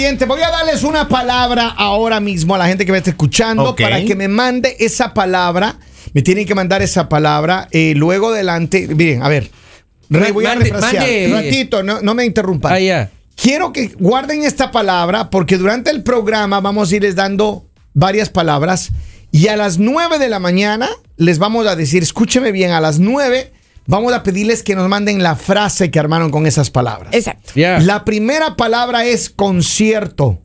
pendiente, voy a darles una palabra ahora mismo a la gente que me está escuchando para que me mande esa palabra. Me tienen que mandar esa palabra. eh, luego adelante, miren, a ver. Re- voy a refrasear. mande- Un ratito, no, no me interrumpan. Ah. Quiero que guarden esta palabra porque durante el programa vamos a irles dando varias palabras y a las 9 de la mañana les vamos a decir, escúcheme bien, a las 9 vamos a pedirles que nos manden la frase que armaron con esas palabras. Exacto. La primera palabra es concierto.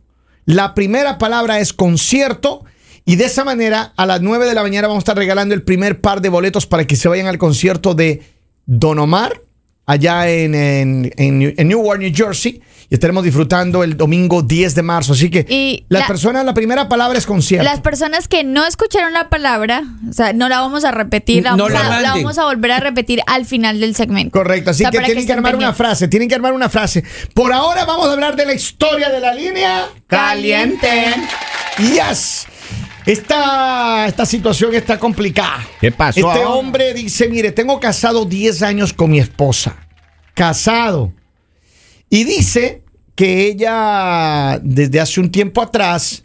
La primera palabra es concierto. Y de esa manera, a las 9 de la mañana vamos a estar regalando el primer par de boletos para que se vayan al concierto de Don Omar, allá en, en, en- en Newark, New Jersey. Y estaremos disfrutando el domingo 10 de marzo. Así que Y las la- personas, la primera palabra es concierto. Las personas que no escucharon la palabra, o sea, no la vamos a repetir, la, No vamos, la a, la vamos a volver a repetir al final del segmento. Correcto, así O sea, que tienen que, armar una frase, tienen que armar una frase. Por ahora vamos a hablar de la historia de la línea Caliente. Yes. Esta, esta situación está complicada. ¿Qué pasó Este hombre dice, mire, tengo casado 10 años con mi esposa. Casado. Y dice que ella, desde hace un tiempo atrás,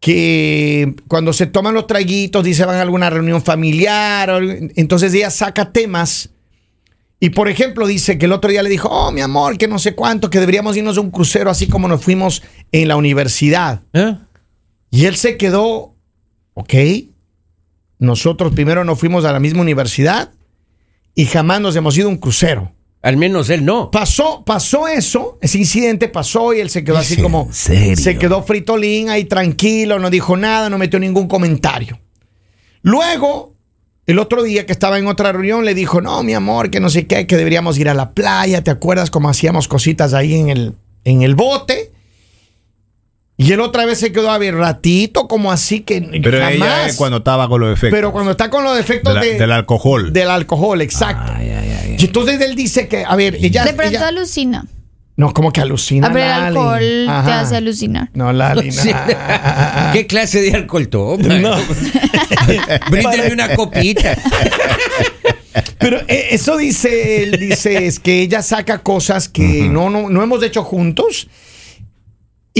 que cuando se toman los traguitos, dice van a alguna reunión familiar, entonces ella saca temas. Y por ejemplo, dice que el otro día le dijo, oh, mi amor, que no sé cuánto, que deberíamos irnos a un crucero así como nos fuimos en la universidad. ¿Eh? Y él se quedó, ok, nosotros primero nos fuimos a la misma universidad y jamás nos hemos ido a un crucero. Al menos él no. Pasó, pasó eso, ese incidente pasó y él se quedó así ¿Es como, serio? se quedó fritolín ahí tranquilo, no dijo nada, no metió ningún comentario. Luego, el otro día que estaba en otra reunión, le dijo, no, mi amor, que no sé qué, que deberíamos ir a la playa, ¿te acuerdas cómo hacíamos cositas ahí en el, en el bote? Y él otra vez se quedó a ver ratito, como así que Pero jamás. ella es cuando estaba con los efectos. Pero cuando está con los defectos De la- de- del alcohol. Del alcohol, exacto. Ay, ay, ay. Y entonces él dice que, a ver, ella. De pronto ella- alucina. no, como que alucina. A ver, el alcohol te hace alucinar. No, Lali, no. ¿Qué clase de alcohol toma? No. Bríndeme una copita. Pero eh, eso dice él, dice es que ella saca cosas que no, no, no hemos hecho juntos.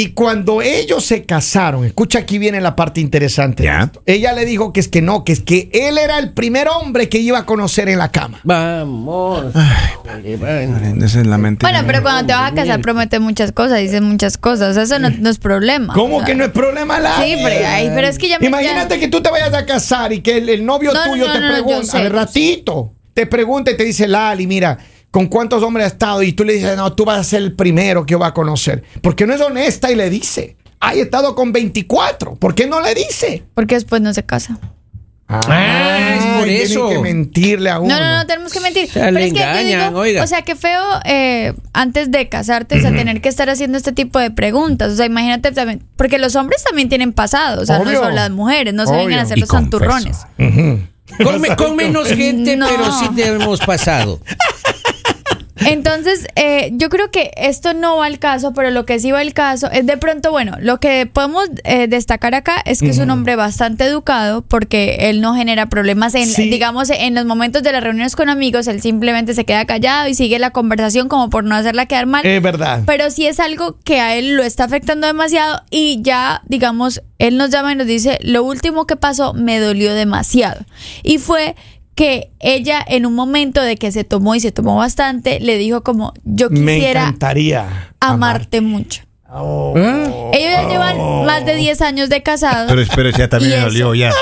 Y cuando ellos se casaron, escucha aquí viene la parte interesante. de Ya. esto. Ella le dijo que es que no, que es que él era el primer hombre que iba a conocer en la cama. Vamos. Bueno. Esa es la mentira. Bueno, pero cuando te vas a casar prometes muchas cosas, dices muchas cosas. Eso no, no es problema. ¿Cómo O sea, que no es problema, Lali? Sí, pero, ay, pero es que ya me. Imagínate ya- que tú te vayas a casar y que el, el novio No, no, tuyo no, te no, yo pregunta, sé, a ver, yo sé. ratito, te pregunta y te dice, Lali, mira, ¿con cuántos hombres has estado? Y tú le dices, no, tú vas a ser el primero que yo voy a conocer. Porque no es honesta y le dice, ay, he estado con 24. ¿Por qué no le dice? Porque después no se casa. Ah, es por eso. que mentirle a uno. No, no, no, tenemos que mentir. sea, Pero le es que yo engañan, digo, oiga. o sea, qué feo eh, antes de casarte, o sea, tener que estar haciendo este tipo de preguntas. O sea, imagínate también, porque los hombres también tienen pasado, o sea, Obvio. no son las mujeres, no se Obvio. vengan a hacer Y los santurrones. Con, me- con menos gente, No. pero sí te hemos pasado. Entonces, eh, yo creo que esto no va al caso, pero lo que sí va al caso es de pronto, bueno, lo que podemos eh, destacar acá es que es un hombre bastante educado porque él no genera problemas en, Sí. digamos, en los momentos de las reuniones con amigos, él simplemente se queda callado y sigue la conversación como por no hacerla quedar mal. Es verdad. Pero sí es algo que a él lo está afectando demasiado y ya, digamos, él nos llama y nos dice, lo último que pasó me dolió demasiado. Y fue que ella en un momento de que se tomó y se tomó bastante, le dijo como, yo Me quisiera encantaría amarte mucho. Oh. Ellos ya llevan más de 10 años de casados Pero, pero ya también me eso- dolió ya.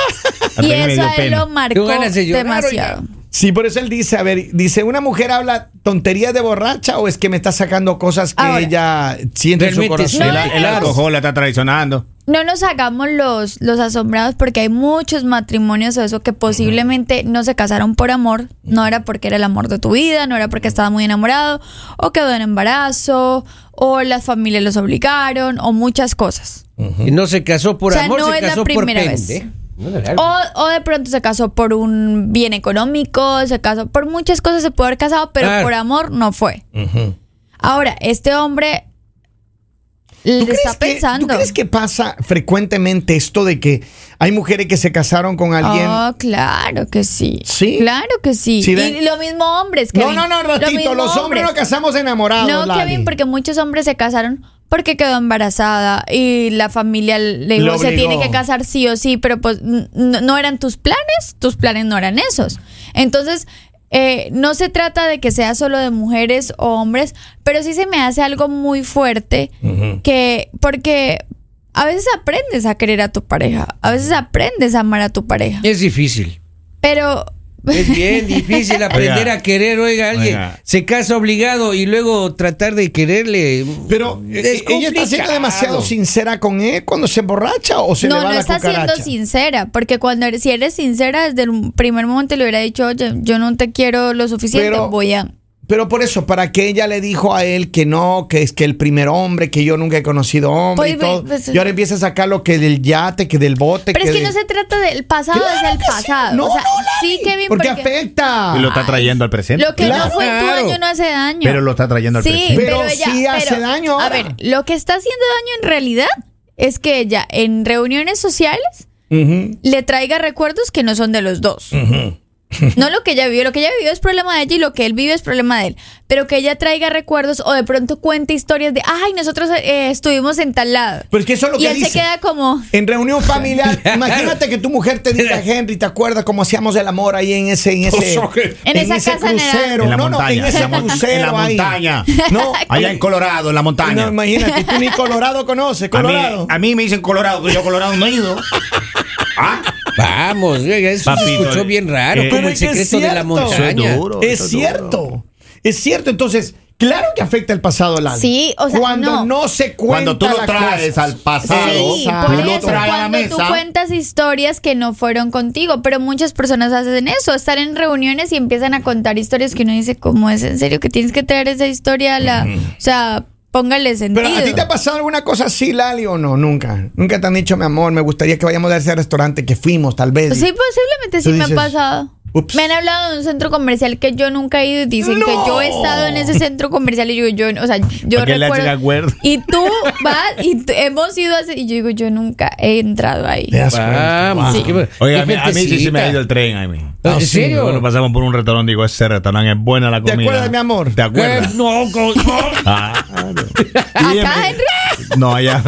y me eso a él lo marcó demasiado. Sí, por eso él dice, a ver, dice, ¿una mujer habla tonterías de borracha o es que me está sacando cosas que Ahora. ella siente en su corazón? No, El, alcohol la está traicionando. No nos hagamos los, los asombrados porque hay muchos matrimonios o eso que posiblemente no se casaron por amor, no era porque era el amor de tu vida, no era porque estaba muy enamorado, o quedó en embarazo, o las familias los obligaron, o muchas cosas. Y no se casó por O sea, amor, no se es la casó primera vez. No, de verdad. O, o de pronto se casó por un bien económico, se casó por muchas cosas, se puede haber casado, pero Claro. por amor no fue. Ahora, este hombre ¿Tú crees, está que, pensando. ¿Tú crees que pasa frecuentemente esto de que hay mujeres que se casaron con alguien? Oh, claro que sí. ¿Sí? Claro que sí. Sí, y lo mismo hombres, no, Kevin. no, no, Lo ratito, los hombres nos casamos enamorados. No, Lali. Kevin, porque muchos hombres se casaron porque quedó embarazada y la familia le dijo se tiene que casar sí o sí, pero pues no, no eran tus planes, tus planes no eran esos. Entonces, eh, no se trata de que sea solo de mujeres o hombres, pero sí se me hace algo muy fuerte que porque a veces aprendes a querer a tu pareja, a veces aprendes a amar a tu pareja, Es difícil. pero Es bien difícil aprender Oiga. a querer, oiga, alguien Oiga. se casa obligado y luego tratar de quererle. Pero Es eh, ella está siendo demasiado sincera con él cuando se emborracha o se no, le va no la está cucaracha. siendo sincera, porque cuando eres, si eres sincera desde el primer momento le hubiera dicho, oye, yo no te quiero lo suficiente, Pero- voy a... Pero por eso, para que ella le dijo a él que no, que es que el primer hombre, que yo nunca he conocido hombre y Pues, todo. pues, y ahora empieza a sacar lo que del yate, que del bote. Pero es que de- no se trata del pasado, Claro es el sí. pasado. No, o sea, no, sí, Kevin, porque, porque, afecta. Y lo está trayendo al presente. lo que Claro. no fue en tu daño no hace daño. Pero lo está trayendo al sí, presente. pero, Pero ella, sí hace pero, daño A ver, lo que está haciendo daño en realidad es que ella en reuniones sociales le traiga recuerdos que no son de los dos. No lo que ella vivió, lo que ella vivió es problema de ella y lo que él vive es problema de él. Pero que ella traiga recuerdos o de pronto cuente historias de, ay, nosotros eh, estuvimos en tal lado. Pero es que eso es lo y que él dice. se queda como, En reunión familiar, imagínate que tu mujer te diga, Henry, ¿te acuerdas cómo hacíamos el amor ahí en ese, en ese, En esa ese casa en crucero? En la no, no, montaña. en ese en la, mon- crucero en la ahí. montaña. No, Allá en Colorado, en la montaña. No, imagínate, tú ni Colorado conoces, a, mí, Colorado. a mí me dicen Colorado, pero yo Colorado no he ido. ¿Ah? Vamos, eso se escuchó bien raro, eh, como el es que es secreto de la cierto. montaña. Es duro. Cierto. Es cierto. Entonces, claro que afecta el pasado, Lali. Sí, o sea, Cuando no, no. se cuenta Cuando tú lo traes cosa. al pasado, Sí, por lo eso, traes a la cuando tú mesa. cuentas historias que no fueron contigo, pero muchas personas hacen eso, están en reuniones y empiezan a contar historias que uno dice, ¿cómo es en serio que tienes que traer esa historia a la, o sea, póngale sentido. Pero a ti te ha pasado alguna cosa así, Lali, o no? Nunca. Nunca te han dicho, mi amor, me gustaría que vayamos a ese restaurante que fuimos, tal vez. Sí, posiblemente sí Tú me ha dices, pasado. "Ups". Me han hablado de un centro comercial que yo nunca he ido y dicen que yo he estado en ese centro comercial y yo, yo o sea, yo ¿Para qué le haces recuerdo. acuerdo? Y tú vas y hemos ido así y yo digo, yo nunca he entrado ahí. Te. Vamos. Qué- Oiga, a mí, a mí sí se me ha ido el tren. A mí. ¿En Ah, sí, serio? Bueno, pasamos por un restaurante, digo, ese restaurante es buena la ¿Te comida. acuerdas, mi amor? ¿Te acuerdas? Eh, no, no. Ah, y Acá, Henry. No, allá.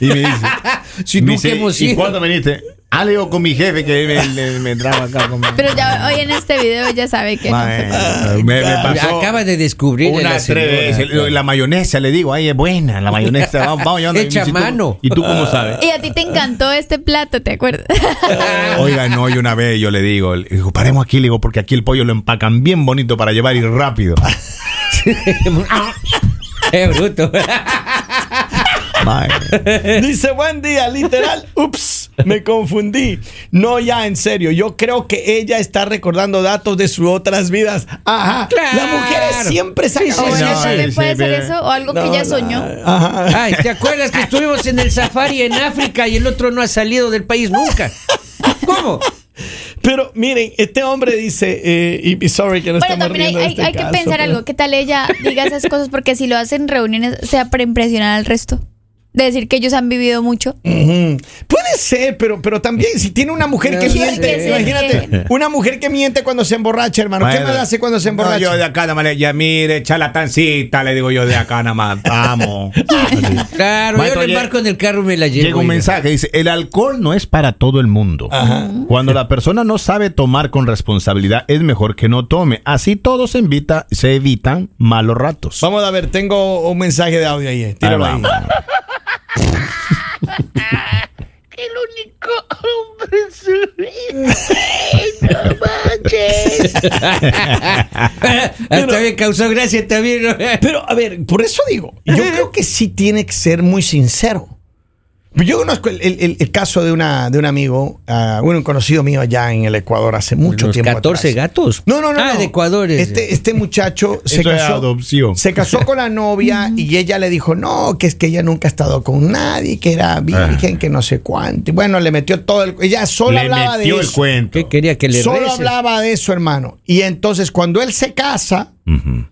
Y me dice, Si me dice, ¿y cuándo viniste? Ah, le digo con mi jefe que me, me, me trajo acá conmigo. Pero ya hoy en este video ya sabe que no me, me pasó Acaba de descubrir una la señora. La mayonesa, le digo, ay, es buena, la mayonesa. Vamos, vamos tú- mano. ¿Y tú cómo sabes? Y a ti te encantó este plato, ¿te acuerdas? Oiga, no, y una vez yo le digo, le digo, paremos aquí, le digo, porque aquí el pollo lo empacan bien bonito para llevar y rápido. Qué bruto. Mae. Dice, buen día, literal. Ups, me confundí. No, ya, en serio. Yo creo que ella está recordando datos de sus otras vidas. Ajá. Claro. Las mujeres siempre sacan O bueno, no, también sí, puede sí, ser eso, o algo que ella soñó. Ajá. Ay, ¿te acuerdas que estuvimos en el safari en África y el otro no ha salido del país nunca? ¿Cómo? Pero miren, este hombre dice, eh, y, y sorry que no Bueno, estamos también hay, de hay- este hay que pensar pero- algo. ¿Qué tal ella diga esas cosas? Porque si lo hacen en reuniones, sea para impresionar al resto. De decir que ellos han vivido mucho. Puede ser, pero, pero también si tiene una mujer No que miente, imagínate, que- una mujer que miente cuando se emborracha, hermano. ¿Qué más hace cuando se no, emborracha? yo de acá nada más le ya mire, charlatancita, le digo yo de acá nada más. Vamos. Claro, Maestro, yo le embarco en el carro y me la llevo. Llega un mensaje, dice, el alcohol no es para todo el mundo. Cuando la persona no sabe tomar con responsabilidad, es mejor que no tome. Así todos se, evita, se evitan malos ratos. Vamos a ver, tengo un mensaje de audio ahí. eh. Tíralo ahí. El único hombre suyo. No manches. Me causó gracia también. Pero, a ver, por eso digo, yo creo que sí tiene que ser muy sincero. Yo conozco el, el- el- el caso de, una, de un amigo, ah, bueno, un conocido mío allá en el Ecuador hace mucho Unos tiempo. 14 atrás. gatos. No, no, no. Ah, no. de Ecuador. es- Este, este muchacho se Eso casó, adopción. se casó con la novia y ella le dijo, no, que es que ella nunca ha estado con nadie, que era virgen, que no sé cuánto. Y bueno, le metió todo el... Ella solo Le hablaba de metió el eso. cuento. ¿Qué quería que le Solo reces? hablaba de eso, hermano. Y entonces cuando él se casa, Ujú.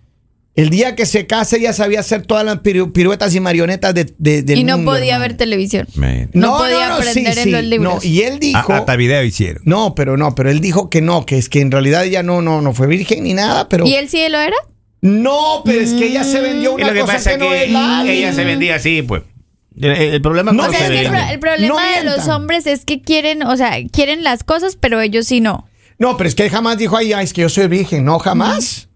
El día que se casa, ella sabía hacer todas las piru- piruetas y marionetas de, de- del Y no mundo, podía hermano. ver televisión. Man. No podía aprender en los libros. No, y él dijo... A- hasta video hicieron. No, pero no, pero él dijo que no, que es que en realidad ella no, no, no fue virgen ni nada, pero... ¿Y él sí lo era? No, pero es que ella se vendió Y una lo que cosa pasa que es no es que la- ella se vendía así, pues. El, el problema No es O sea, que es se que el, el problema No de los hombres es que quieren, o sea, quieren las cosas, pero ellos sí no. No, pero es que él jamás dijo, ay, ay, es que yo soy virgen. No, jamás.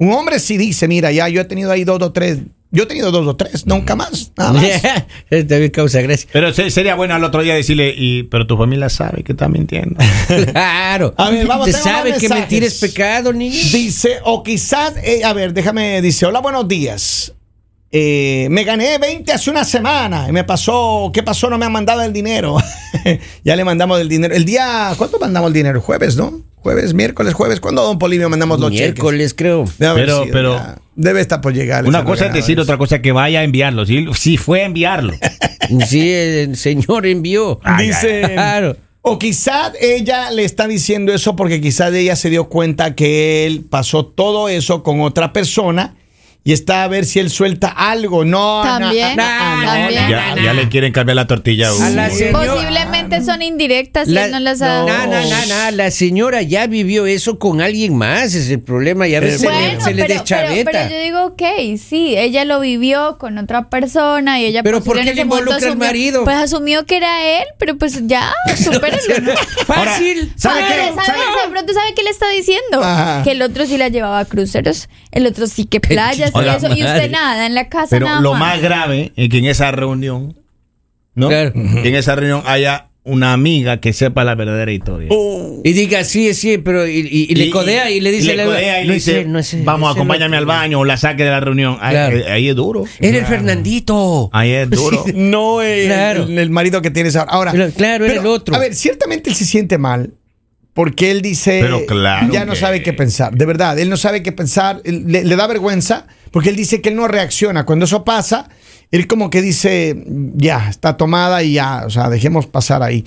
Un hombre sí dice, mira, ya yo he tenido ahí dos o tres. Yo he tenido dos o tres, nunca más. Nada más. Causa gracia. Pero se- sería bueno al otro día decirle, y, pero tu familia sabe que está mintiendo. Claro. A ver, vamos, sabe que mentir es pecado, niño. Dice, o quizás, eh, a ver, déjame, dice, hola, buenos días. Eh, me gané 20 hace una semana y me pasó, ¿qué pasó? No me han mandado el dinero. ya le mandamos el dinero. El día, ¿cuándo mandamos el dinero? Jueves, ¿no? Jueves, miércoles, jueves. ¿Cuándo, don Polivio, mandamos los cheques? Miércoles, creo. Debe Pero- sido pero- ya. Debe estar por llegar. Una cosa es decir, otra cosa es que vaya a enviarlo. Si, si fue a enviarlo. Sí, el señor envió. Ay, Dice, Claro. o quizás ella le está diciendo eso porque quizás ella se dio cuenta que él pasó todo eso con otra persona y está a ver si él suelta algo. No, no, También, no, no, no, también. no, Ya, no. ya le quieren cambiar la tortilla. A la Posiblemente son indirectas y La- él no las ha no, no, no, no, la señora ya vivió eso con alguien más, es el problema, y a veces se le- Bueno, se le, pero, pero, deschaveta. pero yo digo, ok, sí, ella lo vivió con otra persona y ella Pero pues, ¿por en qué le involucra al asumió- marido? Pues asumió que era él, pero pues ya, supérenlo. Fácil. ¿sabe ¿Sabe, qué? sabe, ¿Sabe? de pronto sabe qué le está diciendo? Ajá. Que el otro sí la llevaba a cruceros, el otro sí que playas Oiga, eso, y usted nada, en la casa Pero nada lo más grave es que en esa reunión, ¿no? Claro. Que en esa reunión haya una amiga que sepa la verdadera historia. Y diga, sí, sí, pero y, y- y le codea y le dice, le codea y le es dice, no es vamos, es el acompáñame al otro". baño o la saque de la reunión. Ahí, Claro. eh, ahí es duro. Era el Fernandito. Ahí es duro. No el, Claro. el- el marido que tienes ahora. Ahora, Claro, claro, era el otro. A ver, ciertamente él se siente mal porque él dice, Pero claro ya no que- sabe qué pensar. De verdad, él no sabe qué pensar. él- Le, le da vergüenza porque él dice que él no reacciona. Cuando eso pasa, él como que dice, ya, está tomada y ya, o sea, dejemos pasar ahí.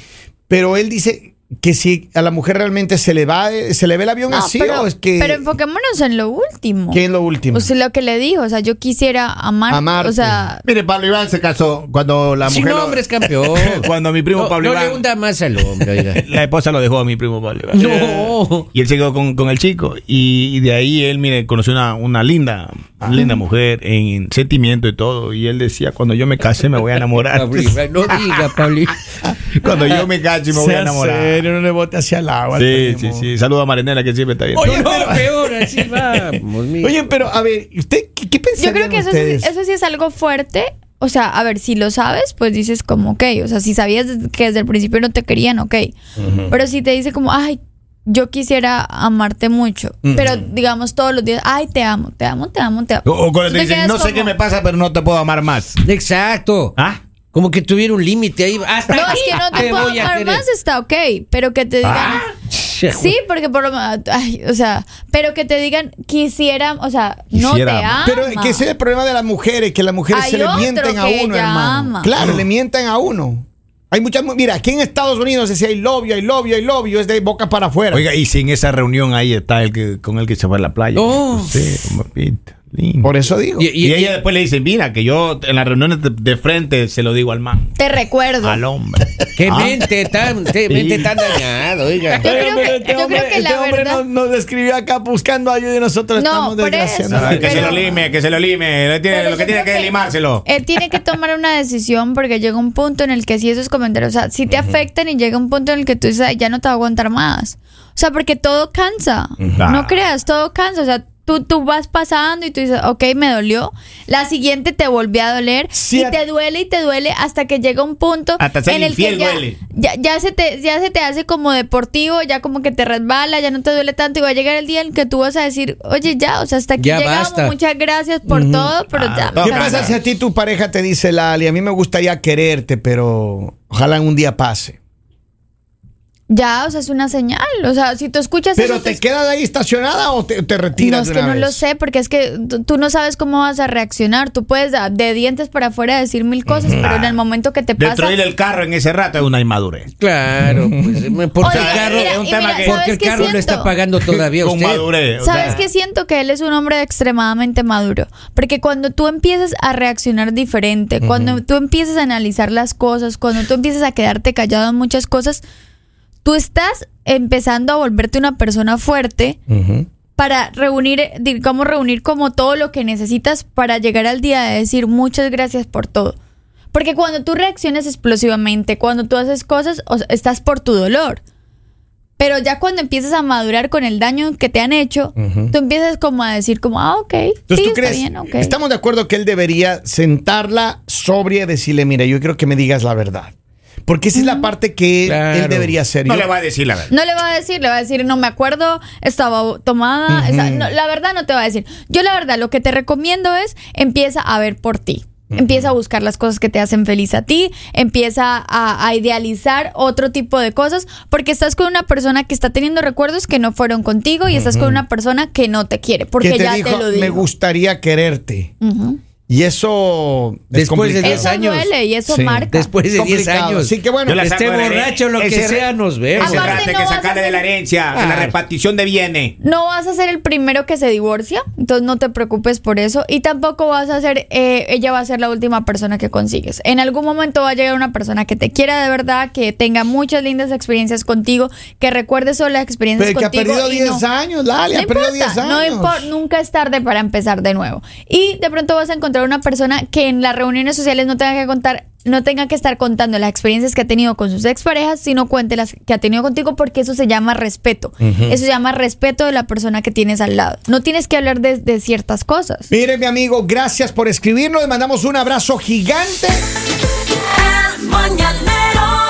Pero él dice que si a la mujer realmente se le va, se le ve el avión No, así pero, o es que... pero enfoquémonos en lo último. ¿Qué es lo último? O sea, lo que le dijo, o sea, yo quisiera amar, Amarte. o sea, Mire, Pablo Iván se casó cuando la mujer. lo- nombre es campeón. cuando mi primo no, Pablo no Iván. le hunda más al hombre, oiga. La esposa lo dejó a mi primo Pablo Iván. No. Y él se quedó con, con el chico. Y, y de ahí él, mire, conoció una, una linda, linda mujer en sentimiento y todo. Y él decía, cuando yo me case me voy a enamorar. No diga, Pablo. Iván. cuando yo me case me voy a enamorar. serio, no le bote hacia el agua. Sí, sí, sí. Saluda a Marinela que siempre está bien. Oye, no, peor, así vamos. Oye, pero a ver, ¿usted qué, qué yo creo que eso, sí- eso sí es algo fuerte. O sea, a ver, si lo sabes, pues dices como, ok, o sea, si sabías que desde el principio no te querían, ok. Pero si te dice como, ay, yo quisiera amarte mucho, pero digamos todos los días, ay, te amo, te amo, te amo, te amo. O, o cuando te te dicen, no sé como- qué me pasa, pero no te puedo amar más. Exacto. ¿Ah? Como que tuviera un límite ahí. Hasta No, es que no te puedo amar más, está ok, pero que te digan... Ah. Sí, porque por lo menos, ay, o sea, pero que te digan quisiera, o sea, no Quisiera te ama. Pero que ese es el problema de las mujeres, que las mujeres Hay se le mienten a que uno, hermano. ama. Claro, le mienten a uno. Hay muchas, mu- mira, aquí en Estados Unidos decía I love you, I love you, I love you, es de boca para afuera. Oiga, y si en esa reunión ahí está el que con el que se fue a la playa. No. Sí, papita, lindo. Por eso digo. Y- Y, ella después le dice, mira, que yo en las reuniones de, de frente se lo digo al man, Te recuerdo. al hombre. Qué Ah. mente tan, qué mente tan dañado, oiga. Yo creo que- este yo creo que la este hombre verdad- nos, nos describió acá buscando ayuda y nosotros No, estamos desgraciando. eso. Ah, que se lo lime, que se lo lime. Lo, tiene- lo que tiene que limárselo. Él tiene que tomar una decisión porque llega un punto en el que si esos comentarios, o sea, si te afectan y llega un punto en el que tú dices, "Ay, ya no te voy a aguantar más. O sea, porque todo cansa. No creas, todo cansa. O sea, tú, tú vas pasando y tú dices, ok, me dolió. La siguiente te volvió a doler Sí, y a- te duele y te duele hasta que llega un punto Hasta ser en el que ya, duele. ya, ya se te, ya se te hace como deportivo, ya como que te resbala, ya no te duele tanto y va a llegar el día en que tú vas a decir, oye, ya, o sea, hasta aquí Ya llegamos, basta. muchas gracias por todo, pero Ah, ya. ¿Qué pasa si a ti tu pareja te dice, Lali, a mí me gustaría quererte, pero ojalá un día pase? Ya, o sea, es una señal. O sea, si tú escuchas ¿Pero eso, te quedas ahí estacionada o te, te No, retiras es de que una no vez? lo sé, porque es que tú, no sabes cómo vas a reaccionar. Tú puedes de dientes para afuera decir mil cosas, pero en el momento que te pasa. Destruir el carro en ese rato es una inmadurez. Claro, pues, porque Oye, el carro, mira, es un tema mira, que- ¿sabes porque el carro lo está pagando todavía Con usted. madurez. o ¿Sabes sea, qué siento? Que él es un hombre extremadamente maduro. Porque cuando tú empiezas a reaccionar diferente, cuando tú empiezas a analizar las cosas, cuando tú empiezas a quedarte callado en muchas cosas, tú estás empezando a volverte una persona fuerte. Para reunir, digamos, reunir como todo lo que necesitas para llegar al día de decir muchas gracias por todo. Porque cuando tú reaccionas explosivamente, cuando tú haces cosas, o sea, estás por tu dolor. Pero ya cuando empiezas a madurar con el daño que te han hecho, tú empiezas como a decir como, ah, ok, Entonces, sí, ¿tú está crees? bien, ok. Estamos de acuerdo que él debería sentarla sobria y decirle, mira, yo quiero que me digas la verdad. Porque esa es la parte que él- Claro. él debería hacer. No Yo- le va a decir la verdad. No le va a decir, le va a decir, no me acuerdo, estaba tomada. esa- no, la verdad no te va a decir. Yo la verdad lo que te recomiendo es empieza a ver por ti. Empieza a buscar las cosas que te hacen feliz a ti, empieza a, a idealizar otro tipo de cosas, porque estás con una persona que está teniendo recuerdos que no fueron contigo y estás con una persona que no te quiere, porque te ya dijo, te lo digo. me gustaría quererte. Y eso. es Después de complicado. 10 Eso años. duele y eso Sí. marca. Después de 10 Complicado. años. Así que bueno, esté borracho, lo que sea, nos vemos. Ese rato no que vas a sacarle de la herencia, de la Claro. repartición de bienes. No vas a ser el primero que se divorcia, entonces no te preocupes por eso. Y tampoco vas a ser, eh, ella va a ser la última persona que consigues. En algún momento va a llegar una persona que te quiera de verdad, que tenga muchas lindas experiencias contigo, que recuerde solo las experiencias Pero que ha contigo. perdido y 10 no- años, Lali, no ha perdido importa, 10 años. no impor- nunca es tarde para empezar de nuevo. Y de pronto vas a encontrar una persona que en las reuniones sociales no tenga que contar, no tenga que estar contando las experiencias que ha tenido con sus exparejas, sino cuente las que ha tenido contigo, porque eso se llama respeto. Eso se llama respeto de la persona que tienes al lado. No tienes que hablar de, de ciertas cosas. Mire, mi amigo, gracias por escribirnos. Le mandamos un abrazo gigante. El mañanero